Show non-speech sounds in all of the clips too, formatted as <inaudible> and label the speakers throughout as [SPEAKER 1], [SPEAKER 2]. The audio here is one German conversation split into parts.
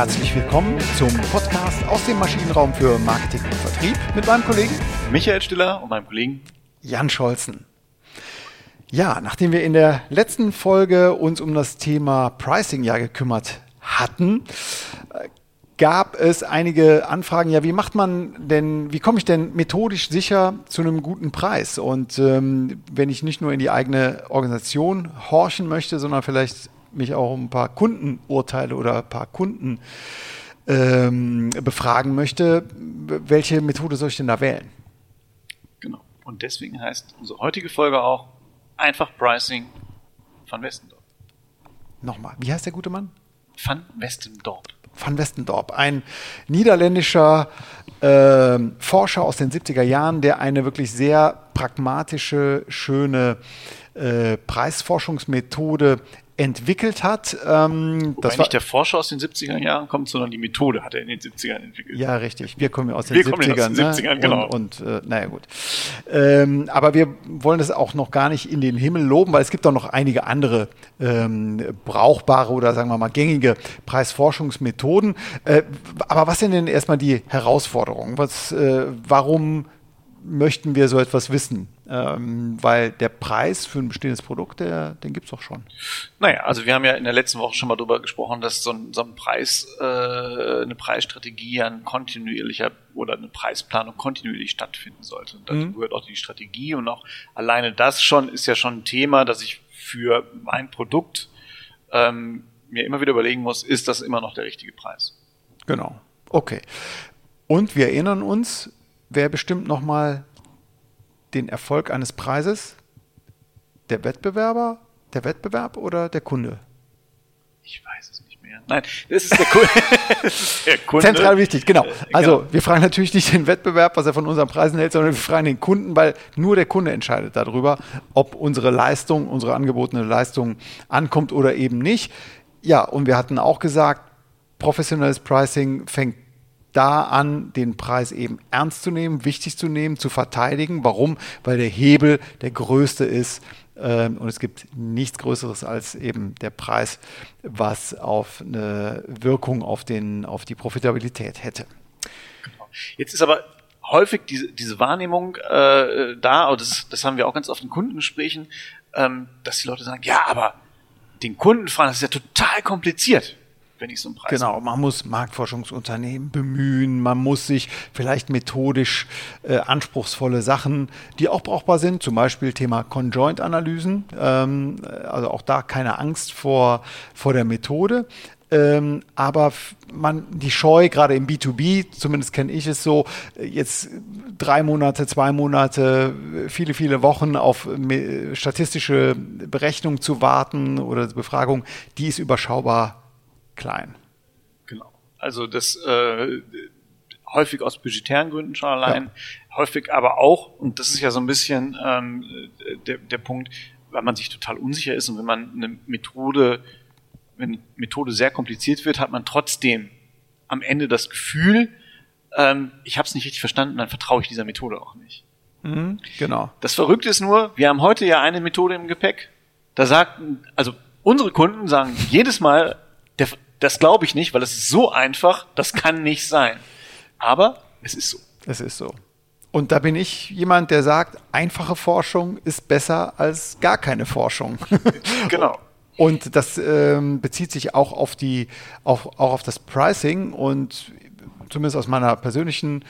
[SPEAKER 1] Herzlich willkommen zum Podcast aus dem Maschinenraum für Marketing und Vertrieb mit meinem Kollegen
[SPEAKER 2] Michael Stiller und meinem Kollegen
[SPEAKER 1] Jan Scholzen. Ja, nachdem wir in der letzten Folge uns um das Thema Pricing ja gekümmert hatten, gab es einige Anfragen, ja, wie macht man denn, wie komme ich denn methodisch sicher zu einem guten Preis? Und ähm, wenn ich nicht nur in die eigene Organisation horchen möchte, sondern vielleicht mich auch um ein paar Kundenurteile oder ein paar Kunden ähm, befragen möchte, welche Methode soll ich denn da wählen?
[SPEAKER 2] Genau. Und deswegen heißt unsere heutige Folge auch Einfach Pricing von Westendorp.
[SPEAKER 1] Nochmal, wie heißt der gute Mann?
[SPEAKER 2] Van Westendorp.
[SPEAKER 1] Van Westendorp, ein niederländischer äh, Forscher aus den 70er Jahren, der eine wirklich sehr pragmatische, schöne äh, Preisforschungsmethode entwickelt hat.
[SPEAKER 2] Ähm, Wobei das war nicht der Forscher aus den 70er Jahren kommt, sondern die Methode hat er in den 70ern entwickelt.
[SPEAKER 1] Ja, richtig. Wir kommen ja aus den wir 70ern. Kommen aus den 70ern ne? genau. Und, und äh, naja, gut. Ähm, aber wir wollen das auch noch gar nicht in den Himmel loben, weil es gibt auch noch einige andere ähm, brauchbare oder sagen wir mal gängige Preisforschungsmethoden. Äh, aber was sind denn erstmal die Herausforderungen? Was, äh, warum möchten wir so etwas wissen? Ähm, weil der Preis für ein bestehendes Produkt, der, den gibt's doch schon.
[SPEAKER 2] Naja, also wir haben ja in der letzten Woche schon mal darüber gesprochen, dass so ein, so ein Preis, äh, eine Preisstrategie ein kontinuierlicher oder eine Preisplanung kontinuierlich stattfinden sollte. Und dazu mhm. gehört auch die Strategie und auch alleine das schon ist ja schon ein Thema, dass ich für mein Produkt ähm, mir immer wieder überlegen muss, ist das immer noch der richtige Preis?
[SPEAKER 1] Genau. Okay. Und wir erinnern uns, wer bestimmt nochmal den Erfolg eines Preises? Der Wettbewerber, der Wettbewerb oder der Kunde?
[SPEAKER 2] Ich weiß es nicht mehr. Nein, das ist der, Kunde. <laughs>
[SPEAKER 1] ist der Kunde. Zentral wichtig, genau. Äh, also genau. wir fragen natürlich nicht den Wettbewerb, was er von unseren Preisen hält, sondern wir fragen den Kunden, weil nur der Kunde entscheidet darüber, ob unsere Leistung, unsere angebotene Leistung ankommt oder eben nicht. Ja, und wir hatten auch gesagt, professionelles Pricing fängt da an, den Preis eben ernst zu nehmen, wichtig zu nehmen, zu verteidigen. Warum? Weil der Hebel der größte ist ähm, und es gibt nichts Größeres als eben der Preis, was auf eine Wirkung auf, den, auf die Profitabilität hätte.
[SPEAKER 2] Jetzt ist aber häufig diese, diese Wahrnehmung äh, da, und das, das haben wir auch ganz oft in Kundengesprächen, ähm, dass die Leute sagen, ja, aber den Kunden fragen, das ist ja total kompliziert wenn ich so einen Preis
[SPEAKER 1] Genau, habe. man muss Marktforschungsunternehmen bemühen, man muss sich vielleicht methodisch äh, anspruchsvolle Sachen, die auch brauchbar sind, zum Beispiel Thema Conjoint-Analysen, ähm, also auch da keine Angst vor, vor der Methode. Ähm, aber man, die Scheu, gerade im B2B, zumindest kenne ich es so, jetzt drei Monate, zwei Monate, viele, viele Wochen auf statistische Berechnung zu warten oder Befragung, die ist überschaubar klein.
[SPEAKER 2] Genau. Also das äh, häufig aus budgetären Gründen schon allein, ja. häufig aber auch, und das ist ja so ein bisschen ähm, der, der Punkt, weil man sich total unsicher ist und wenn man eine Methode, wenn eine Methode sehr kompliziert wird, hat man trotzdem am Ende das Gefühl, ähm, ich habe es nicht richtig verstanden, dann vertraue ich dieser Methode auch nicht.
[SPEAKER 1] Mhm, genau.
[SPEAKER 2] Das Verrückte ist nur, wir haben heute ja eine Methode im Gepäck. Da sagt, also unsere Kunden sagen jedes Mal, der, das glaube ich nicht, weil es ist so einfach, das kann nicht sein. Aber es ist so.
[SPEAKER 1] Es ist so. Und da bin ich jemand, der sagt, einfache Forschung ist besser als gar keine Forschung. <laughs> <laughs>
[SPEAKER 2] genau.
[SPEAKER 1] Und das ähm, bezieht sich auch auf die, auch, auch auf das Pricing und zumindest aus meiner persönlichen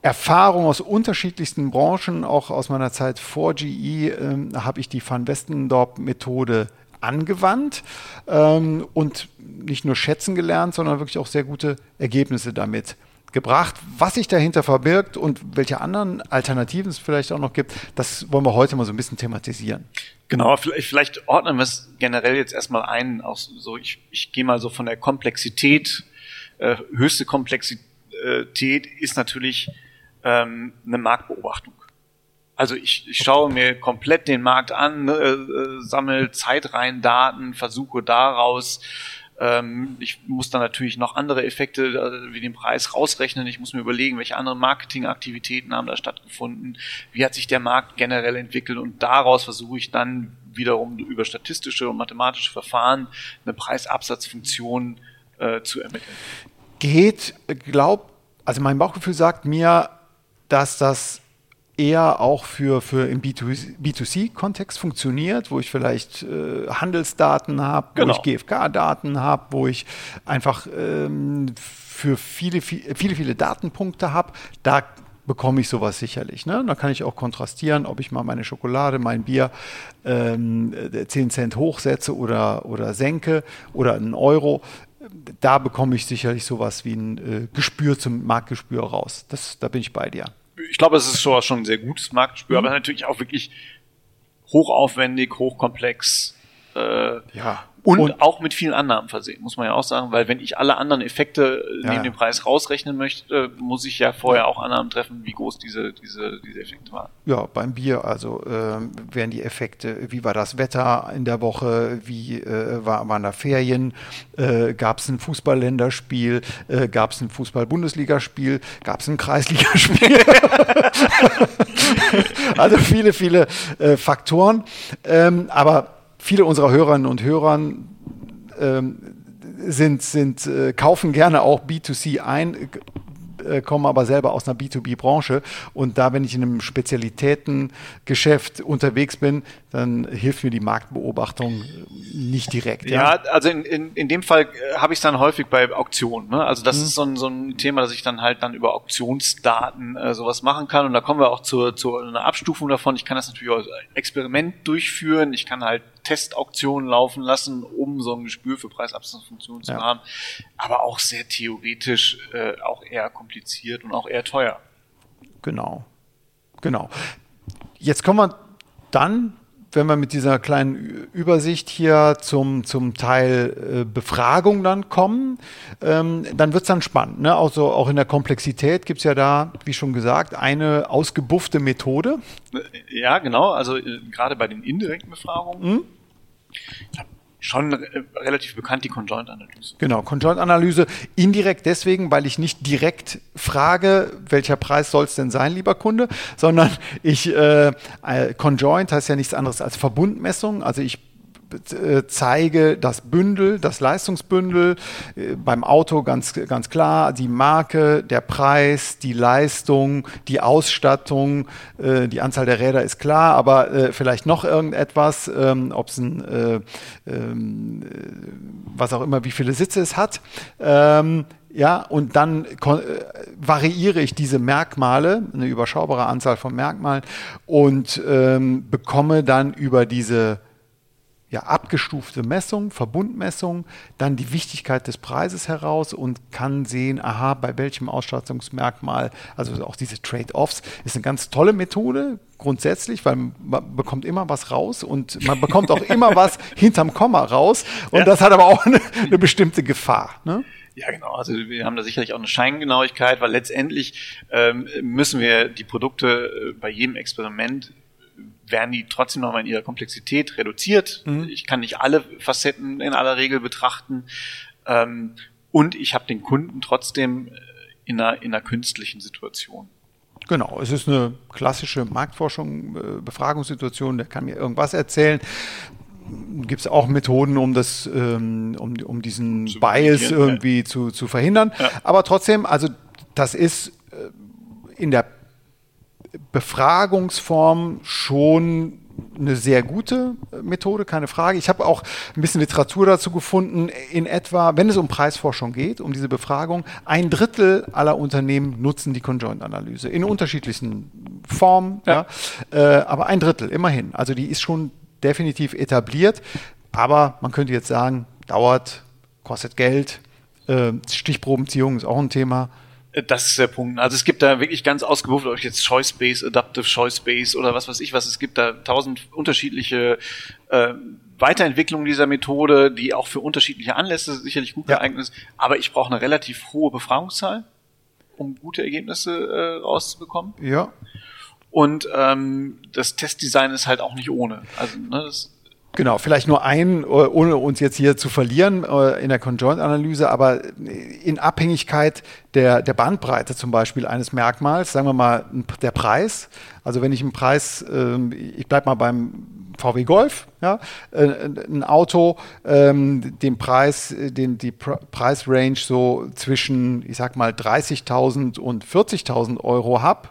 [SPEAKER 1] Erfahrung aus unterschiedlichsten Branchen, auch aus meiner Zeit vor GE, ähm, habe ich die Van Westendorp Methode angewandt ähm, und nicht nur schätzen gelernt, sondern wirklich auch sehr gute Ergebnisse damit gebracht. Was sich dahinter verbirgt und welche anderen Alternativen es vielleicht auch noch gibt, das wollen wir heute mal so ein bisschen thematisieren.
[SPEAKER 2] Genau, vielleicht, ordnen wir es generell jetzt erstmal ein. Auch so, ich, ich gehe mal so von der Komplexität, äh, höchste Komplexität ist natürlich ähm, eine Marktbeobachtung. Also ich, ich schaue mir komplett den Markt an, ne, äh, sammle Zeitreihendaten, versuche daraus ähm, ich muss dann natürlich noch andere Effekte äh, wie den Preis rausrechnen. Ich muss mir überlegen, welche anderen Marketingaktivitäten haben da stattgefunden. Wie hat sich der Markt generell entwickelt? Und daraus versuche ich dann wiederum über statistische und mathematische Verfahren eine Preisabsatzfunktion äh, zu ermitteln.
[SPEAKER 1] Geht, glaub, also mein Bauchgefühl sagt mir, dass das eher auch für, für im B2C-Kontext funktioniert, wo ich vielleicht äh, Handelsdaten habe, genau. wo ich GFK-Daten habe, wo ich einfach ähm, für viele, viele, viele Datenpunkte habe. Da bekomme ich sowas sicherlich. Ne? Da kann ich auch kontrastieren, ob ich mal meine Schokolade, mein Bier ähm, 10 Cent hochsetze oder, oder senke oder einen Euro. Da bekomme ich sicherlich sowas wie ein äh, Gespür zum Marktgespür raus. Das, da bin ich bei dir
[SPEAKER 2] ich glaube, es ist sowas schon ein sehr gutes Marktgespür, mhm. aber natürlich auch wirklich hochaufwendig, hochkomplex. Äh, ja. Und, und, auch mit vielen Annahmen versehen, muss man ja auch sagen, weil wenn ich alle anderen Effekte äh, ja. neben dem Preis rausrechnen möchte, muss ich ja vorher auch Annahmen treffen, wie groß diese, diese, diese Effekte waren.
[SPEAKER 1] Ja, beim Bier, also äh, wären die Effekte, wie war das Wetter in der Woche, wie äh, war, waren da Ferien, äh, gab es ein Fußballländerspiel, äh, gab es ein Fußball-Bundesligaspiel, gab es ein Kreisligaspiel. <laughs> also viele, viele äh, Faktoren. Ähm, aber viele unserer Hörerinnen und Hörer ähm, sind, sind, äh, kaufen gerne auch B2C ein, äh, komme aber selber aus einer B2B-Branche und da, wenn ich in einem Spezialitätengeschäft unterwegs bin, dann hilft mir die Marktbeobachtung nicht direkt.
[SPEAKER 2] Ja, ja also in, in, in dem Fall äh, habe ich es dann häufig bei Auktionen. Ne? Also das mhm. ist so ein, so ein Thema, dass ich dann halt dann über Auktionsdaten äh, sowas machen kann und da kommen wir auch zur, zu einer Abstufung davon. Ich kann das natürlich auch als Experiment durchführen. Ich kann halt Testauktionen laufen lassen, um so ein Gespür für Preisabstandsfunktionen zu ja. haben. Aber auch sehr theoretisch, äh, auch eher kompliziert und auch eher teuer.
[SPEAKER 1] Genau. Genau. Jetzt kommen wir dann wenn wir mit dieser kleinen Übersicht hier zum, zum Teil äh, Befragung dann kommen, ähm, dann wird es dann spannend. Ne? Also auch in der Komplexität gibt es ja da, wie schon gesagt, eine ausgebuffte Methode.
[SPEAKER 2] Ja, genau. Also äh, gerade bei den indirekten Befragungen. Mhm schon relativ bekannt, die Conjoint-Analyse.
[SPEAKER 1] Genau, Conjoint-Analyse indirekt deswegen, weil ich nicht direkt frage, welcher Preis soll es denn sein, lieber Kunde, sondern ich, äh, äh, Conjoint heißt ja nichts anderes als Verbundmessung, also ich äh, zeige das Bündel, das Leistungsbündel, äh, beim Auto ganz, ganz klar, die Marke, der Preis, die Leistung, die Ausstattung, äh, die Anzahl der Räder ist klar, aber vielleicht noch irgendetwas, ähm, ob es ein, ähm, was auch immer, wie viele Sitze es hat. Ähm, ja, und dann variiere ich diese Merkmale, eine überschaubare Anzahl von Merkmalen, und ähm, bekomme dann über diese ja, abgestufte Messung, Verbundmessung, dann die Wichtigkeit des Preises heraus und kann sehen, aha, bei welchem Ausstattungsmerkmal, also auch diese Trade-offs, ist eine ganz tolle Methode grundsätzlich, weil man bekommt immer was raus und man bekommt auch immer <laughs> was hinterm Komma raus und ja. das hat aber auch eine, eine bestimmte Gefahr. Ne?
[SPEAKER 2] Ja, genau. Also wir haben da sicherlich auch eine Scheingenauigkeit, weil letztendlich ähm, müssen wir die Produkte äh, bei jedem Experiment werden die trotzdem nochmal in ihrer Komplexität reduziert. Mhm. Ich kann nicht alle Facetten in aller Regel betrachten. Ähm, und ich habe den Kunden trotzdem äh, in einer, in einer künstlichen Situation.
[SPEAKER 1] Genau, es ist eine klassische Marktforschung, äh, Befragungssituation, der kann mir irgendwas erzählen. Gibt es auch Methoden, um das, ähm, um, um diesen zu Bias irgendwie ja. zu, zu verhindern. Ja. Aber trotzdem, also das ist äh, in der Befragungsform schon eine sehr gute Methode, keine Frage. Ich habe auch ein bisschen Literatur dazu gefunden. In etwa, wenn es um Preisforschung geht, um diese Befragung, ein Drittel aller Unternehmen nutzen die Conjoint-Analyse in unterschiedlichsten Formen, ja. ja. Äh, aber ein Drittel, immerhin. Also die ist schon definitiv etabliert. Aber man könnte jetzt sagen, dauert, kostet Geld. Äh, Stichprobenziehung ist auch ein Thema.
[SPEAKER 2] Das ist der Punkt. Also es gibt da wirklich ganz ausgewürfelt, ob jetzt Choice Base, Adaptive Choice Base oder was weiß ich was. Es gibt da tausend unterschiedliche äh, Weiterentwicklungen dieser Methode, die auch für unterschiedliche Anlässe sicherlich gut geeignet ist. Aber ich brauche eine relativ hohe Befragungszahl, um gute Ergebnisse äh, rauszubekommen.
[SPEAKER 1] Ja.
[SPEAKER 2] Und ähm, das Testdesign ist halt auch nicht ohne. Also ne, das
[SPEAKER 1] Genau, vielleicht nur ein, äh, ohne uns jetzt hier zu verlieren äh, in der Conjoint-Analyse, aber in Abhängigkeit der, der Bandbreite zum Beispiel eines Merkmals, sagen wir mal der Preis. Also wenn ich einen Preis, ähm, ich bleibe mal beim VW Golf, ja, äh, ein Auto, ähm, den Preis, den, die Pre Preisrange so zwischen, ich sag mal, 30.000 und 40.000 Euro habe,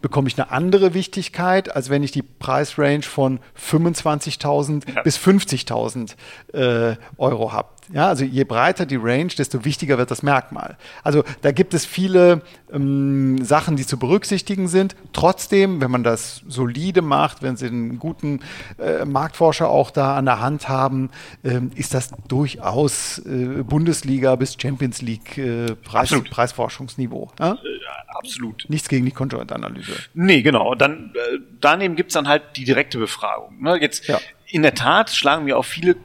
[SPEAKER 1] bekomme ich eine andere Wichtigkeit, als wenn ich die Preisrange von 25.000 ja. bis 50.000 äh, Euro habe. Ja, also je breiter die Range, desto wichtiger wird das Merkmal. Also da gibt es viele ähm, Sachen, die zu berücksichtigen sind. Trotzdem, wenn man das solide macht, wenn Sie einen guten äh, Marktforscher auch da an der Hand haben, äh, ist das durchaus äh, Bundesliga bis Champions League äh, Preis, Preisforschungsniveau.
[SPEAKER 2] Ja? Äh, absolut.
[SPEAKER 1] Nichts gegen die Conjoint-Analyse.
[SPEAKER 2] Nee, genau. Dann, äh, daneben gibt es dann halt die direkte Befragung. Ne? Jetzt ja. in der Tat schlagen wir auch viele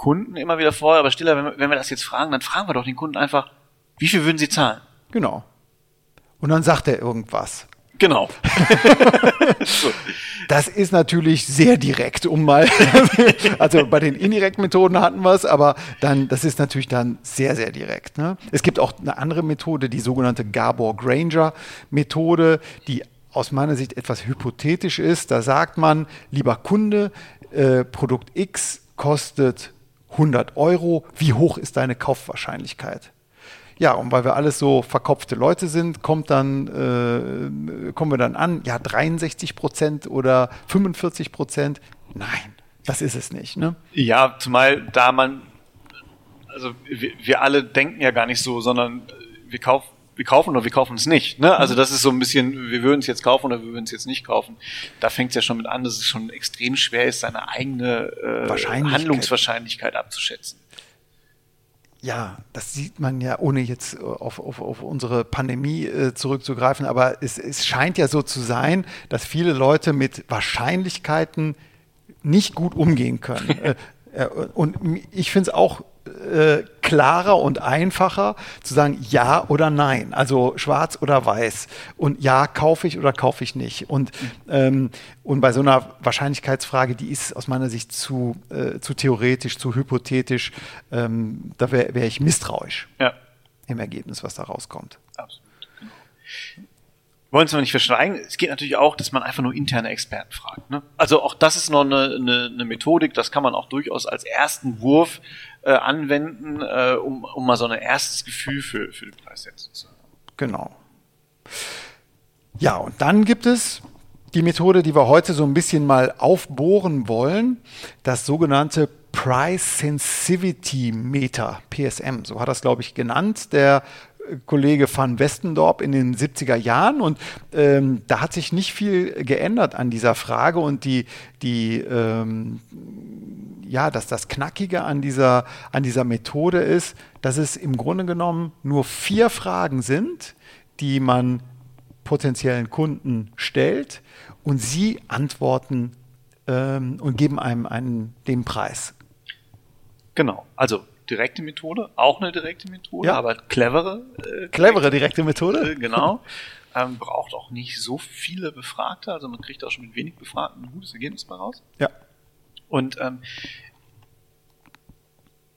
[SPEAKER 2] Kunden immer wieder vor, aber Stiller, wenn wir, wenn wir das jetzt fragen, dann fragen wir doch den Kunden einfach, wie viel würden sie zahlen?
[SPEAKER 1] Genau. Und dann sagt er irgendwas.
[SPEAKER 2] Genau. <laughs>
[SPEAKER 1] Das ist natürlich sehr direkt, um mal, <laughs> also bei den indirekten Methoden hatten wir es, aber dann, das ist natürlich dann sehr, sehr direkt. Ne? Es gibt auch eine andere Methode, die sogenannte Gabor-Granger-Methode, die aus meiner Sicht etwas hypothetisch ist. Da sagt man, lieber Kunde, äh, Produkt X kostet 100 Euro, wie hoch ist deine Kaufwahrscheinlichkeit? Ja, und weil wir alles so verkopfte Leute sind, kommt dann, äh, kommen wir dann an, ja, 63 Prozent oder 45 Prozent. Nein, das ist es nicht. Ne?
[SPEAKER 2] Ja, zumal da man, also wir, wir alle denken ja gar nicht so, sondern wir kaufen wir kaufen oder wir kaufen es nicht. Ne? Also das ist so ein bisschen, wir würden es jetzt kaufen oder wir würden es jetzt nicht kaufen. Da fängt es ja schon mit an, dass es schon extrem schwer ist, seine eigene äh, Handlungswahrscheinlichkeit abzuschätzen.
[SPEAKER 1] Ja, das sieht man ja, ohne jetzt auf, auf, auf unsere Pandemie äh, zurückzugreifen, aber es, es scheint ja so zu sein, dass viele Leute mit Wahrscheinlichkeiten nicht gut umgehen können. <laughs> äh, und ich finde es auch äh, klarer und einfacher zu sagen ja oder nein, also schwarz oder weiß und ja kaufe ich oder kaufe ich nicht und ähm, und bei so einer Wahrscheinlichkeitsfrage, die ist aus meiner Sicht zu äh, zu theoretisch, zu hypothetisch, ähm, da wäre wär ich misstrauisch ja. im Ergebnis, was da rauskommt. Absolut.
[SPEAKER 2] Wollen es noch nicht verschweigen. Es geht natürlich auch, dass man einfach nur interne Experten fragt. Ne? Also auch das ist noch eine, eine, eine Methodik, das kann man auch durchaus als ersten Wurf äh, anwenden, äh, um, um mal so ein erstes Gefühl für, für die Preissetzung zu haben.
[SPEAKER 1] Genau. Ja, und dann gibt es die Methode, die wir heute so ein bisschen mal aufbohren wollen, das sogenannte Price Sensitivity Meter, PSM, so hat das, glaube ich, genannt, der Kollege van Westendorp in den 70er Jahren und ähm, da hat sich nicht viel geändert an dieser Frage und die, die ähm, ja, dass das Knackige an dieser, an dieser Methode ist, dass es im Grunde genommen nur vier Fragen sind, die man potenziellen Kunden stellt und sie antworten ähm, und geben einem einen, den Preis.
[SPEAKER 2] Genau, also direkte Methode, auch eine direkte Methode, ja. aber clevere.
[SPEAKER 1] Äh, clevere direkte Methode.
[SPEAKER 2] Äh, genau. <laughs> Ähm, braucht auch nicht so viele Befragte, also man kriegt auch schon mit wenig Befragten ein gutes Ergebnis bei raus.
[SPEAKER 1] Ja.
[SPEAKER 2] Und ähm,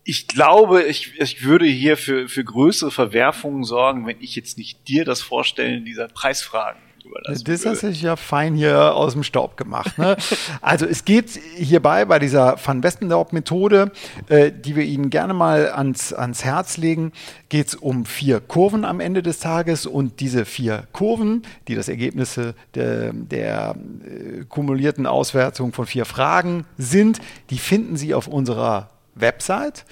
[SPEAKER 2] ich glaube, ich, ich würde hier für, für größere Verwerfungen sorgen, wenn ich jetzt nicht dir das Vorstellen dieser Preisfragen
[SPEAKER 1] überlassen Das hast du ja fein hier aus dem Staub gemacht. Ne? <laughs> also es geht hierbei bei dieser Van Westendorp-Methode, äh, die wir Ihnen gerne mal ans, ans Herz legen, geht es um vier Kurven am Ende des Tages und diese vier Kurven, die das Ergebnis der, der äh, kumulierten Auswertung von vier Fragen sind, die finden Sie auf unserer Website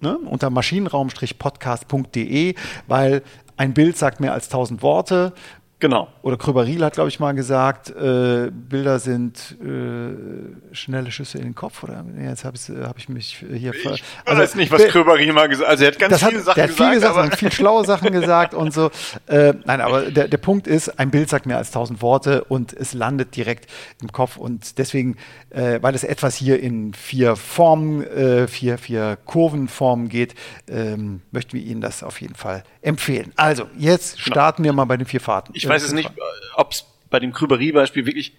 [SPEAKER 1] ne, unter maschinenraum-podcast.de, weil ein Bild sagt mehr als tausend Worte.
[SPEAKER 2] Genau.
[SPEAKER 1] Oder Kröberil hat, glaube ich, mal gesagt, äh, Bilder sind äh, schnelle Schüsse in den Kopf. Oder jetzt habe ich, hab ich mich hier.
[SPEAKER 2] Ver ich also, weiß nicht, was Kröberil mal gesagt hat. Also er hat ganz viele
[SPEAKER 1] hat, Sachen hat gesagt. Viele Sachen, viel schlaue Sachen gesagt und so. <laughs> Äh, nein, aber der, der Punkt ist, ein Bild sagt mehr als tausend Worte und es landet direkt im Kopf. Und deswegen, äh, weil es etwas hier in vier Formen, äh, vier, vier Kurvenformen geht, ähm, möchten wir Ihnen das auf jeden Fall empfehlen. Also, jetzt genau. starten genau. wir mal bei den vier Fahrten.
[SPEAKER 2] Ich weiß es nicht, ob es bei dem Krüberie-Beispiel wirklich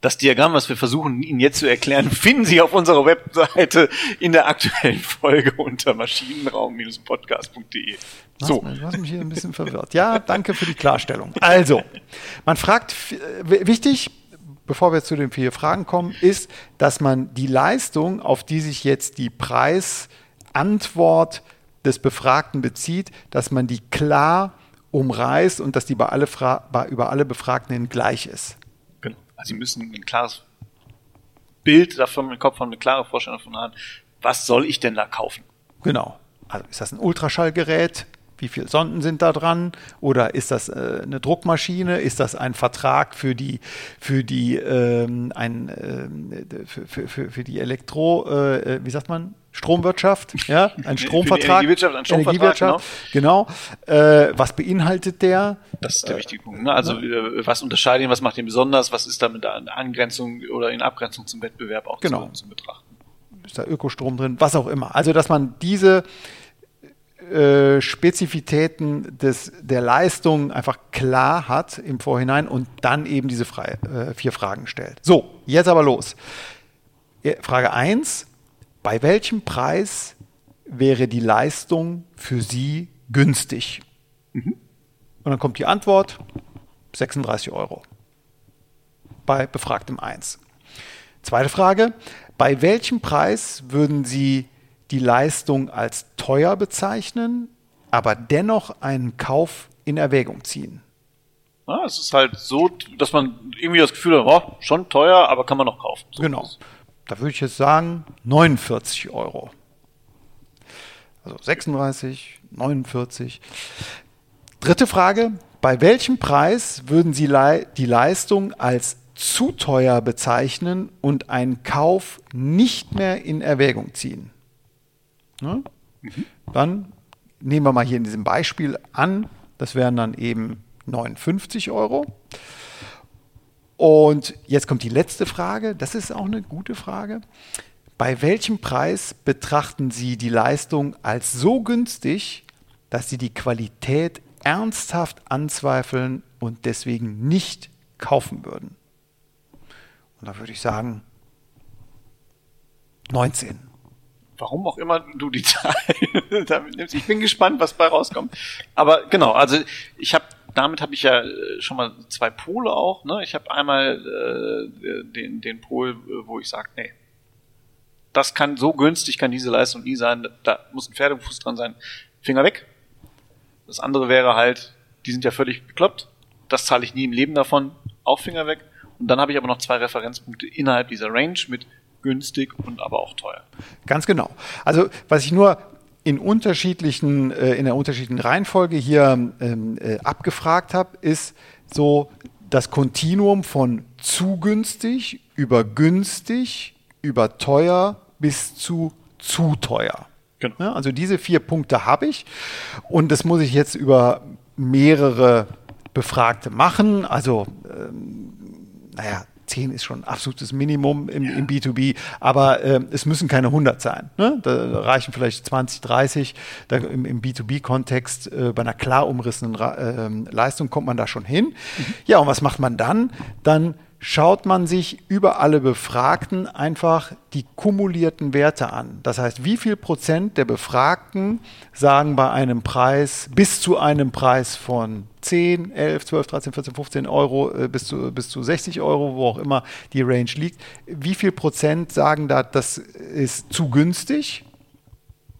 [SPEAKER 2] das Diagramm, was wir versuchen, Ihnen jetzt zu erklären, <laughs> finden Sie auf unserer Webseite in der aktuellen Folge unter maschinenraum-podcast.de.
[SPEAKER 1] So. Du hast mich hier ein bisschen verwirrt. Ja, danke für die Klarstellung. Also, man fragt, wichtig, bevor wir zu den vier Fragen kommen, ist, dass man die Leistung, auf die sich jetzt die Preisantwort des Befragten bezieht, dass man die klar umreißt und dass die bei alle bei, über alle Befragten gleich ist.
[SPEAKER 2] Genau. Also Sie müssen ein klares Bild davon im Kopf haben, eine klare Vorstellung davon haben, was soll ich denn da kaufen?
[SPEAKER 1] Genau. Also ist das ein Ultraschallgerät? Wie viele Sonden sind da dran? Oder ist das äh, eine Druckmaschine? Ist das ein Vertrag für die für die ähm, ein äh, für, für, für, für, die Elektro äh, äh wie sagt man Stromwirtschaft? Ja, ein Stromvertrag.
[SPEAKER 2] Energiewirtschaft, ein Stromvertrag, Energiewirtschaft,
[SPEAKER 1] genau. genau. Äh, was beinhaltet der?
[SPEAKER 2] Das ist der wichtige Punkt. Ne? Also äh, was unterscheidet ihn? Was macht ihn besonders? Was ist da mit der Angrenzung oder in Abgrenzung zum Wettbewerb auch
[SPEAKER 1] genau. zu, zu betrachten? Ist da Ökostrom drin? Was auch immer. Also dass man diese äh, Spezifitäten des, der Leistung einfach klar hat im Vorhinein und dann eben diese frei, äh, vier Fragen stellt. So, jetzt aber los. Frage 1. Bei welchem Preis wäre die Leistung für Sie günstig? Mhm. Und dann kommt die Antwort 36 Euro. Bei befragtem 1. Zweite Frage. Bei welchem Preis würden Sie die Leistung als teuer bezeichnen, aber dennoch einen Kauf in Erwägung ziehen.
[SPEAKER 2] Ja, es ist halt so, dass man irgendwie das Gefühl hat, oh, schon teuer, aber kann man noch kaufen.
[SPEAKER 1] So genau. Da würde ich jetzt sagen 49 Euro. Also 36, 49. Dritte Frage. Bei welchem Preis würden Sie die Leistung als zu teuer bezeichnen und einen Kauf nicht mehr in Erwägung ziehen? Ne? Mhm. Dann nehmen wir mal hier in diesem Beispiel an, das wären dann eben 59 Euro. Und jetzt kommt die letzte Frage, das ist auch eine gute Frage. Bei welchem Preis betrachten Sie die Leistung als so günstig, dass Sie die Qualität ernsthaft anzweifeln und deswegen nicht kaufen würden? Und da würde ich sagen 19
[SPEAKER 2] warum auch immer du die <laughs> Zahl damit nimmst. Ich bin gespannt, was bei rauskommt. Aber genau, also ich habe damit habe ich ja äh, schon mal zwei Pole auch. Ne? Ich habe einmal äh, den, den Pol, wo ich sage, nee, das kann so günstig kann diese Leistung nie sein. Da muss ein Pferdefuß dran sein. Finger weg. Das andere wäre halt, die sind ja völlig bekloppt. Das zahle ich nie im Leben davon. Auch Finger weg. Und dann habe ich aber noch zwei Referenzpunkte innerhalb dieser Range mit günstig und aber auch teuer.
[SPEAKER 1] Ganz genau. Also was ich nur in unterschiedlichen, äh, in der unterschiedlichen Reihenfolge hier ähm, äh, abgefragt habe, ist so das Kontinuum von zu günstig über günstig über teuer bis zu zu teuer. Genau. Ja, also diese vier Punkte habe ich und das muss ich jetzt über mehrere Befragte machen. Also ähm, naja, 10 ist schon ein absolutes Minimum im, im B2B, aber äh, es müssen keine 100 sein. Ne? Da reichen vielleicht 20, 30. Da im, im B2B-Kontext äh, bei einer klar umrissenen äh, Leistung kommt man da schon hin. Mhm. Ja, und was macht man dann? Dann schaut man sich über alle Befragten einfach die kumulierten Werte an. Das heißt, wie viel Prozent der Befragten sagen bei einem Preis bis zu einem Preis von 10, 11, 12, 13, 14, 15 Euro äh, bis, zu, bis zu 60 Euro, wo auch immer die Range liegt, wie viel Prozent sagen da, das ist zu günstig?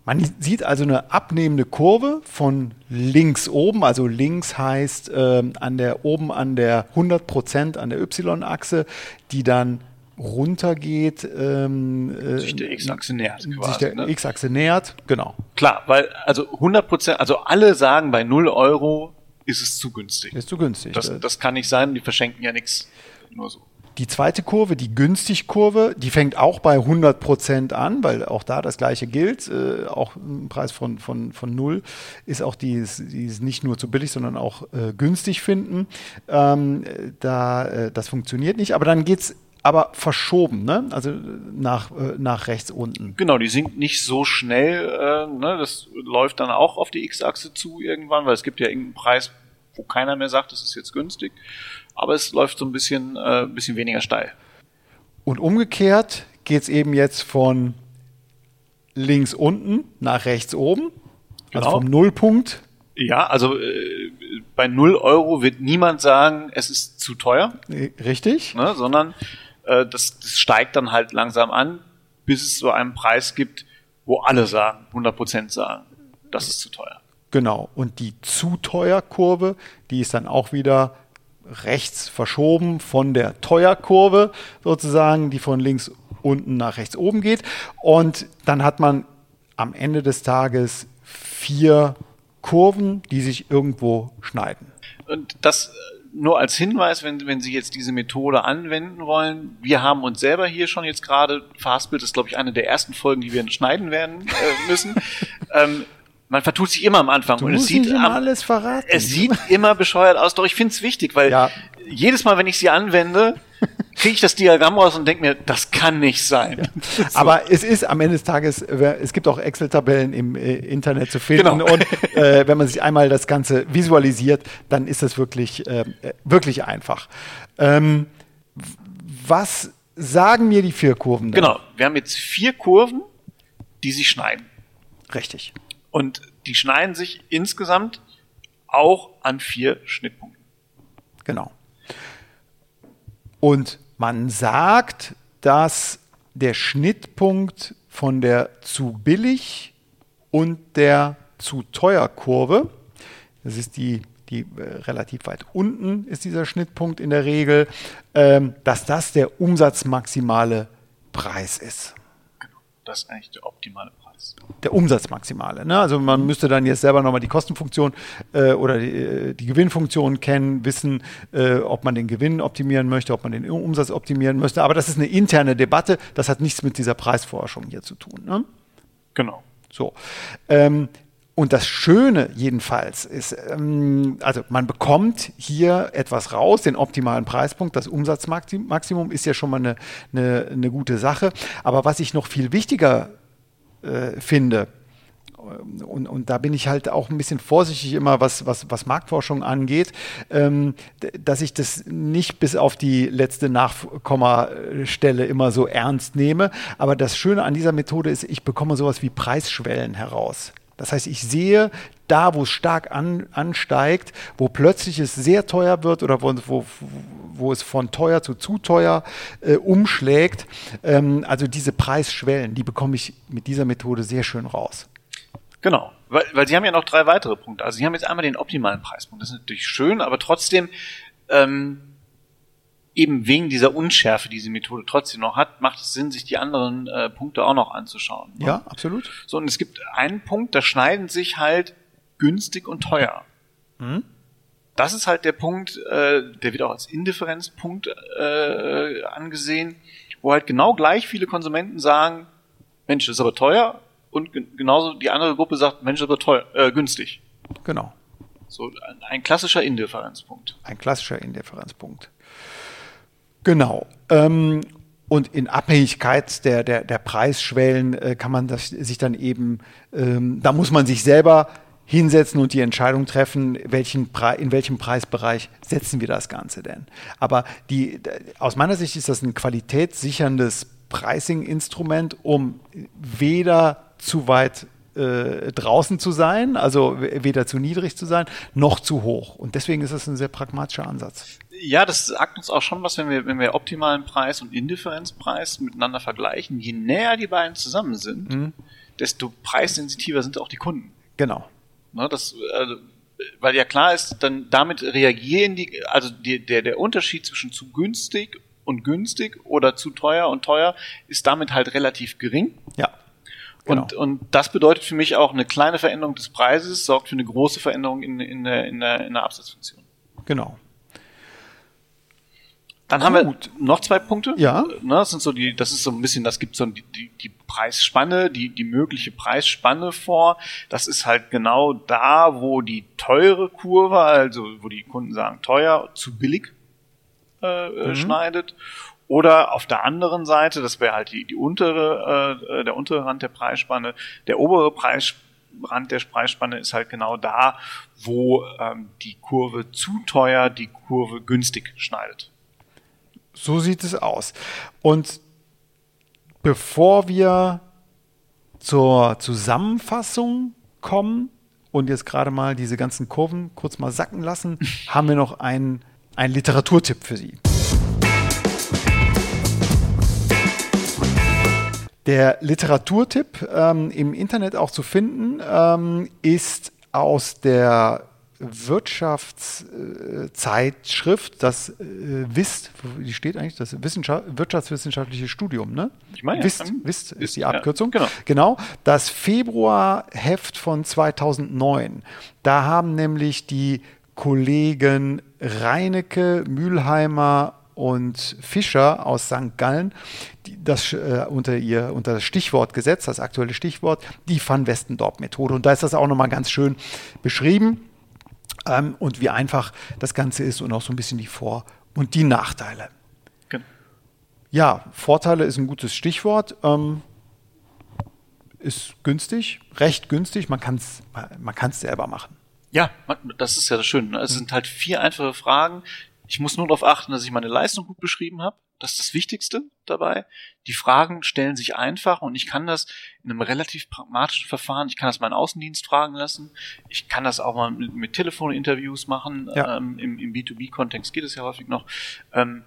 [SPEAKER 1] Man sieht also eine abnehmende Kurve von links oben, also links heißt äh, an der, oben an der 100 Prozent an der Y-Achse, die dann runtergeht. Ähm,
[SPEAKER 2] äh, sich der X-Achse nähert.
[SPEAKER 1] Quasi, sich der ne? X-Achse nähert, genau.
[SPEAKER 2] Klar, weil also 100 Prozent, also alle sagen bei 0 Euro ist es zu günstig.
[SPEAKER 1] Ist zu günstig.
[SPEAKER 2] Das, das kann nicht sein, die verschenken ja nichts. Nur so.
[SPEAKER 1] Die zweite Kurve, die Günstig-Kurve, die fängt auch bei 100 Prozent an, weil auch da das Gleiche gilt. Äh, auch ein Preis von, von, von null ist auch die, die ist nicht nur zu billig, sondern auch äh, günstig finden. Ähm, da, äh, das funktioniert nicht. Aber dann geht's aber verschoben, ne? also nach, äh, nach rechts unten.
[SPEAKER 2] Genau, die sinkt nicht so schnell. Äh, ne? Das läuft dann auch auf die X-Achse zu irgendwann, weil es gibt ja irgendeinen Preis, wo keiner mehr sagt, das ist jetzt günstig aber es läuft so ein bisschen, äh, bisschen weniger steil.
[SPEAKER 1] Und umgekehrt geht es eben jetzt von links unten nach rechts oben, also genau. also vom Nullpunkt.
[SPEAKER 2] Ja, also äh, bei 0 Euro wird niemand sagen, es ist zu teuer.
[SPEAKER 1] Richtig.
[SPEAKER 2] Ne, sondern äh, das, das steigt dann halt langsam an, bis es so einen Preis gibt, wo alle sagen, 100 Prozent sagen, das ist zu teuer.
[SPEAKER 1] Genau. Und die zu teuer Kurve, die ist dann auch wieder rechts verschoben von der Teuerkurve sozusagen, die von links unten nach rechts oben geht. Und dann hat man am Ende des Tages vier Kurven, die sich irgendwo schneiden.
[SPEAKER 2] Und das nur als Hinweis, wenn, wenn Sie jetzt diese Methode anwenden wollen, wir haben uns selber hier schon jetzt gerade, Fastbild ist, glaube ich, eine der ersten Folgen, die wir schneiden werden äh, müssen. <laughs> ähm, man vertut sich immer am Anfang
[SPEAKER 1] du
[SPEAKER 2] und
[SPEAKER 1] es
[SPEAKER 2] sieht
[SPEAKER 1] alles verraten.
[SPEAKER 2] es sieht immer bescheuert aus, doch ich finde es wichtig, weil ja. jedes Mal, wenn ich sie anwende, kriege ich das Diagramm raus und denke mir, das kann nicht sein.
[SPEAKER 1] Ja. <laughs> So. Aber es ist am Ende des Tages, es gibt auch Excel-Tabellen im äh, Internet zu finden genau. und äh, wenn man sich einmal das Ganze visualisiert, dann ist das wirklich, äh, wirklich einfach. Ähm, was sagen mir die vier Kurven?
[SPEAKER 2] Dann? Genau, wir haben jetzt vier Kurven, die sich schneiden.
[SPEAKER 1] Richtig.
[SPEAKER 2] Und die schneiden sich insgesamt auch an vier Schnittpunkten.
[SPEAKER 1] Genau. Und man sagt, dass der Schnittpunkt von der zu billig und der zu teuer Kurve, das ist die, die äh, relativ weit unten ist dieser Schnittpunkt in der Regel, ähm, dass das der umsatzmaximale Preis ist.
[SPEAKER 2] Genau, das ist eigentlich der optimale Preis
[SPEAKER 1] der Umsatzmaximale. Ne? Also man müsste dann jetzt selber nochmal die Kostenfunktion äh, oder die, äh, die, Gewinnfunktion kennen, wissen, äh, ob man den Gewinn optimieren möchte, ob man den Umsatz optimieren möchte. Aber das ist eine interne Debatte. Das hat nichts mit dieser Preisforschung hier zu tun. Ne?
[SPEAKER 2] Genau.
[SPEAKER 1] So. Ähm, und das Schöne jedenfalls ist, ähm, also man bekommt hier etwas raus, den optimalen Preispunkt, das Umsatzmaximum ist ja schon mal eine, eine, eine gute Sache. Aber was ich noch viel wichtiger äh, finde. Und, und, da bin ich halt auch ein bisschen vorsichtig immer, was, was, was Marktforschung angeht, ähm, dass ich das nicht bis auf die letzte Nachkommastelle immer so ernst nehme. Aber das Schöne an dieser Methode ist, ich bekomme sowas wie Preisschwellen heraus. Das heißt, ich sehe da, wo es stark an, ansteigt, wo plötzlich es sehr teuer wird oder wo, wo, wo es von teuer zu zu teuer äh, umschlägt. Ähm, also diese Preisschwellen, die bekomme ich mit dieser Methode sehr schön raus.
[SPEAKER 2] Genau, weil, weil Sie haben ja noch drei weitere Punkte. Also Sie haben jetzt einmal den optimalen Preispunkt. Das ist natürlich schön, aber trotzdem ähm, eben wegen dieser Unschärfe, die diese Methode trotzdem noch hat, macht es Sinn, sich die anderen äh, Punkte auch noch anzuschauen.
[SPEAKER 1] Ne? Ja, absolut.
[SPEAKER 2] So, und es gibt einen Punkt, da schneiden sich halt günstig und teuer. Mhm. Das ist halt der Punkt, äh, der wird auch als Indifferenzpunkt äh, angesehen, wo halt genau gleich viele Konsumenten sagen, Mensch, das ist aber teuer und genauso die andere Gruppe sagt, Mensch, das ist aber teuer, äh, günstig.
[SPEAKER 1] Genau.
[SPEAKER 2] So ein klassischer Indifferenzpunkt.
[SPEAKER 1] Ein klassischer Indifferenzpunkt. Genau. Ähm, und in Abhängigkeit der, der, der Preisschwellen äh, kann man das, sich dann eben, ähm, da muss man sich selber hinsetzen und die Entscheidung treffen, welchen in welchem Preisbereich setzen wir das Ganze denn. Aber die, aus meiner Sicht ist das ein qualitätssicherndes Pricing-Instrument, um weder zu weit äh, draußen zu sein, also weder zu niedrig zu sein, noch zu hoch. Und deswegen ist das ein sehr pragmatischer Ansatz.
[SPEAKER 2] Ja, das sagt uns auch schon was, wenn wir, wenn wir optimalen Preis und Indifferenzpreis miteinander vergleichen. Je näher die beiden zusammen sind, mhm. desto preissensitiver sind auch die Kunden.
[SPEAKER 1] Genau.
[SPEAKER 2] Ne, das, also, weil ja klar ist, dann damit reagieren die, also die, der, der Unterschied zwischen zu günstig und günstig oder zu teuer und teuer ist damit halt relativ gering.
[SPEAKER 1] Ja.
[SPEAKER 2] Genau. Und, und das bedeutet für mich auch eine kleine Veränderung des Preises, sorgt für eine große Veränderung in, in, der, in, der, in der Absatzfunktion.
[SPEAKER 1] Genau.
[SPEAKER 2] Dann Gut. haben wir noch zwei Punkte.
[SPEAKER 1] Ja.
[SPEAKER 2] Ne, das sind so die, das ist so ein bisschen, das gibt so die, die, die Preisspanne, die, die mögliche Preisspanne vor. Das ist halt genau da, wo die teure Kurve, also wo die Kunden sagen teuer, zu billig äh, äh mhm. schneidet. Oder auf der anderen Seite, das wäre halt die, die untere, äh, der untere Rand der Preisspanne, der obere Preisrand der Preisspanne ist halt genau da, wo ähm, die Kurve zu teuer, die Kurve günstig schneidet.
[SPEAKER 1] So sieht es aus. Und bevor wir zur Zusammenfassung kommen und jetzt gerade mal diese ganzen Kurven kurz mal sacken lassen, <laughs> haben wir noch einen, einen Literaturtipp für Sie. Der Literaturtipp ähm, im Internet auch zu finden ähm, ist aus der Wirtschaftszeitschrift, das äh, WIST, wie steht eigentlich das wirtschaftswissenschaftliche Studium, ne?
[SPEAKER 2] Ich meine,
[SPEAKER 1] WIST, WIST ist die Abkürzung.
[SPEAKER 2] Ja, genau.
[SPEAKER 1] genau. Das Februarheft von 2009. Da haben nämlich die Kollegen Reinecke, Mülheimer und Fischer aus St. Gallen das äh, unter ihr unter das Stichwort gesetzt, das aktuelle Stichwort, die Van Westendorp Methode. Und da ist das auch nochmal ganz schön beschrieben ähm, und wie einfach das Ganze ist und auch so ein bisschen die Vor- und die Nachteile. Genau. Ja, Vorteile ist ein gutes Stichwort. Ähm, ist günstig, recht günstig. Man kann es man kann's selber machen.
[SPEAKER 2] Ja, das ist ja das Schöne. Ne? Es sind halt vier einfache Fragen. Ich muss nur darauf achten, dass ich meine Leistung gut beschrieben habe. Das ist das Wichtigste dabei. Die Fragen stellen sich einfach und ich kann das in einem relativ pragmatischen Verfahren, ich kann das meinen Außendienst fragen lassen, ich kann das auch mal mit, mit Telefoninterviews machen, ja. ähm, im, im B2B-Kontext geht es ja häufig noch. Ähm,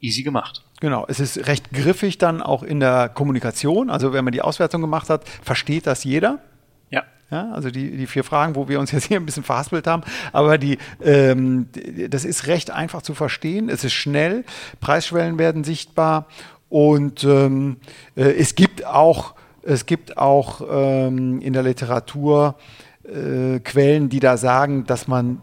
[SPEAKER 2] easy gemacht.
[SPEAKER 1] Genau, es ist recht griffig dann auch in der Kommunikation. Also wenn man die Auswertung gemacht hat, versteht das jeder. Ja, also die, die vier Fragen, wo wir uns jetzt hier ein bisschen verhaspelt haben. Aber die, ähm, das ist recht einfach zu verstehen. Es ist schnell, Preisschwellen werden sichtbar und ähm, äh, es gibt auch, es gibt auch ähm, in der Literatur äh, Quellen, die da sagen, dass man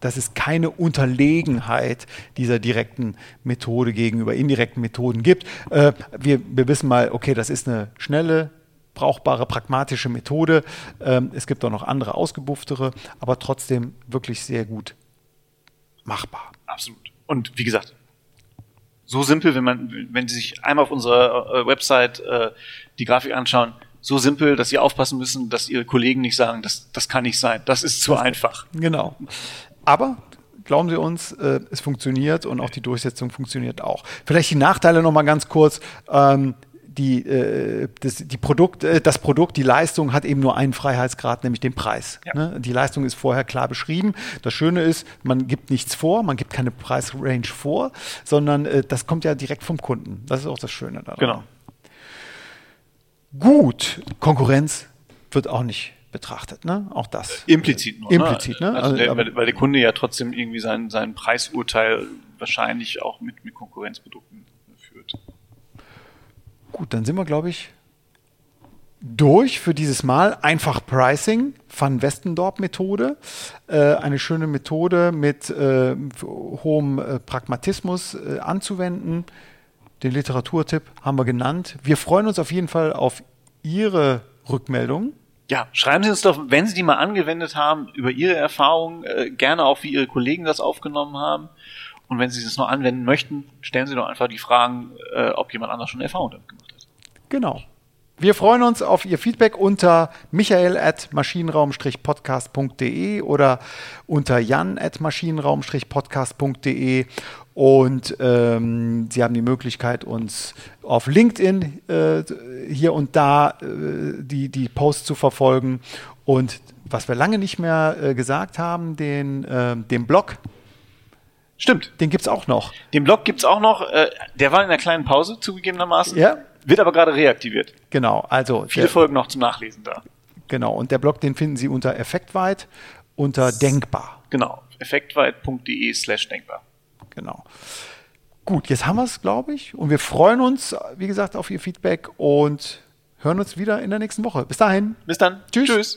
[SPEAKER 1] dass es keine Unterlegenheit dieser direkten Methode gegenüber indirekten Methoden gibt. Äh, wir, wir wissen mal, okay, das ist eine schnelle, brauchbare, pragmatische Methode. Ähm, es gibt auch noch andere ausgebufftere, aber trotzdem wirklich sehr gut machbar.
[SPEAKER 2] Absolut. Und wie gesagt, so simpel, wenn man, wenn Sie sich einmal auf unserer äh, Website äh, die Grafik anschauen, so simpel, dass Sie aufpassen müssen, dass Ihre Kollegen nicht sagen, das, das kann nicht sein, das ist zu einfach.
[SPEAKER 1] Genau. Aber glauben Sie uns, äh, es funktioniert und auch die Durchsetzung funktioniert auch. Vielleicht die Nachteile nochmal ganz kurz. Ähm, die, äh, das, die Produkt, äh, das Produkt, die Leistung hat eben nur einen Freiheitsgrad, nämlich den Preis. Ja. Ne? Die Leistung ist vorher klar beschrieben. Das Schöne ist, man gibt nichts vor, man gibt keine Preisrange vor, sondern äh, das kommt ja direkt vom Kunden. Das ist auch das Schöne daran.
[SPEAKER 2] Genau.
[SPEAKER 1] Gut, Konkurrenz wird auch nicht betrachtet, ne? Auch das.
[SPEAKER 2] Implizit nur.
[SPEAKER 1] Ne? Implizit, ne?
[SPEAKER 2] Also der, weil, weil, der Kunde ja trotzdem irgendwie sein, sein Preisurteil wahrscheinlich auch mit, mit Konkurrenzprodukten führt.
[SPEAKER 1] Gut, dann sind wir, glaube ich, durch für dieses Mal. Einfach Pricing, Van Westendorp Methode. Äh, eine schöne Methode mit äh, hohem äh, Pragmatismus äh, anzuwenden. Den Literaturtipp haben wir genannt. Wir freuen uns auf jeden Fall auf Ihre Rückmeldung.
[SPEAKER 2] Ja, schreiben Sie uns doch, wenn Sie die mal angewendet haben, über Ihre Erfahrungen, äh, gerne auch, wie Ihre Kollegen das aufgenommen haben. Und wenn Sie das noch anwenden möchten, stellen Sie doch einfach die Fragen, äh, ob jemand anders schon Erfahrung damit gemacht hat.
[SPEAKER 1] Genau. Wir freuen uns auf Ihr Feedback unter michael at maschinenraum-podcast.de oder unter jan at maschinenraum-podcast.de und ähm, Sie haben die Möglichkeit, uns auf LinkedIn äh, hier und da äh, die, die Posts zu verfolgen. Und was wir lange nicht mehr äh, gesagt haben, den, äh, den Blog,
[SPEAKER 2] Stimmt.
[SPEAKER 1] Den gibt's auch noch.
[SPEAKER 2] Den Blog gibt's auch noch. Äh, der war in einer kleinen Pause, zugegebenermaßen.
[SPEAKER 1] Ja.
[SPEAKER 2] Wird aber gerade reaktiviert.
[SPEAKER 1] Genau, also.
[SPEAKER 2] Viele Folgen noch zum Nachlesen da.
[SPEAKER 1] Genau, und der Blog, den finden Sie unter Effektweit, unter Denkbar.
[SPEAKER 2] Genau, effektweit.de slash denkbar.
[SPEAKER 1] Genau. Gut, jetzt haben wir es, glaube ich. Und wir freuen uns, wie gesagt, auf Ihr Feedback und hören uns wieder in der nächsten Woche. Bis dahin.
[SPEAKER 2] Bis dann. Tschüss. Tschüss.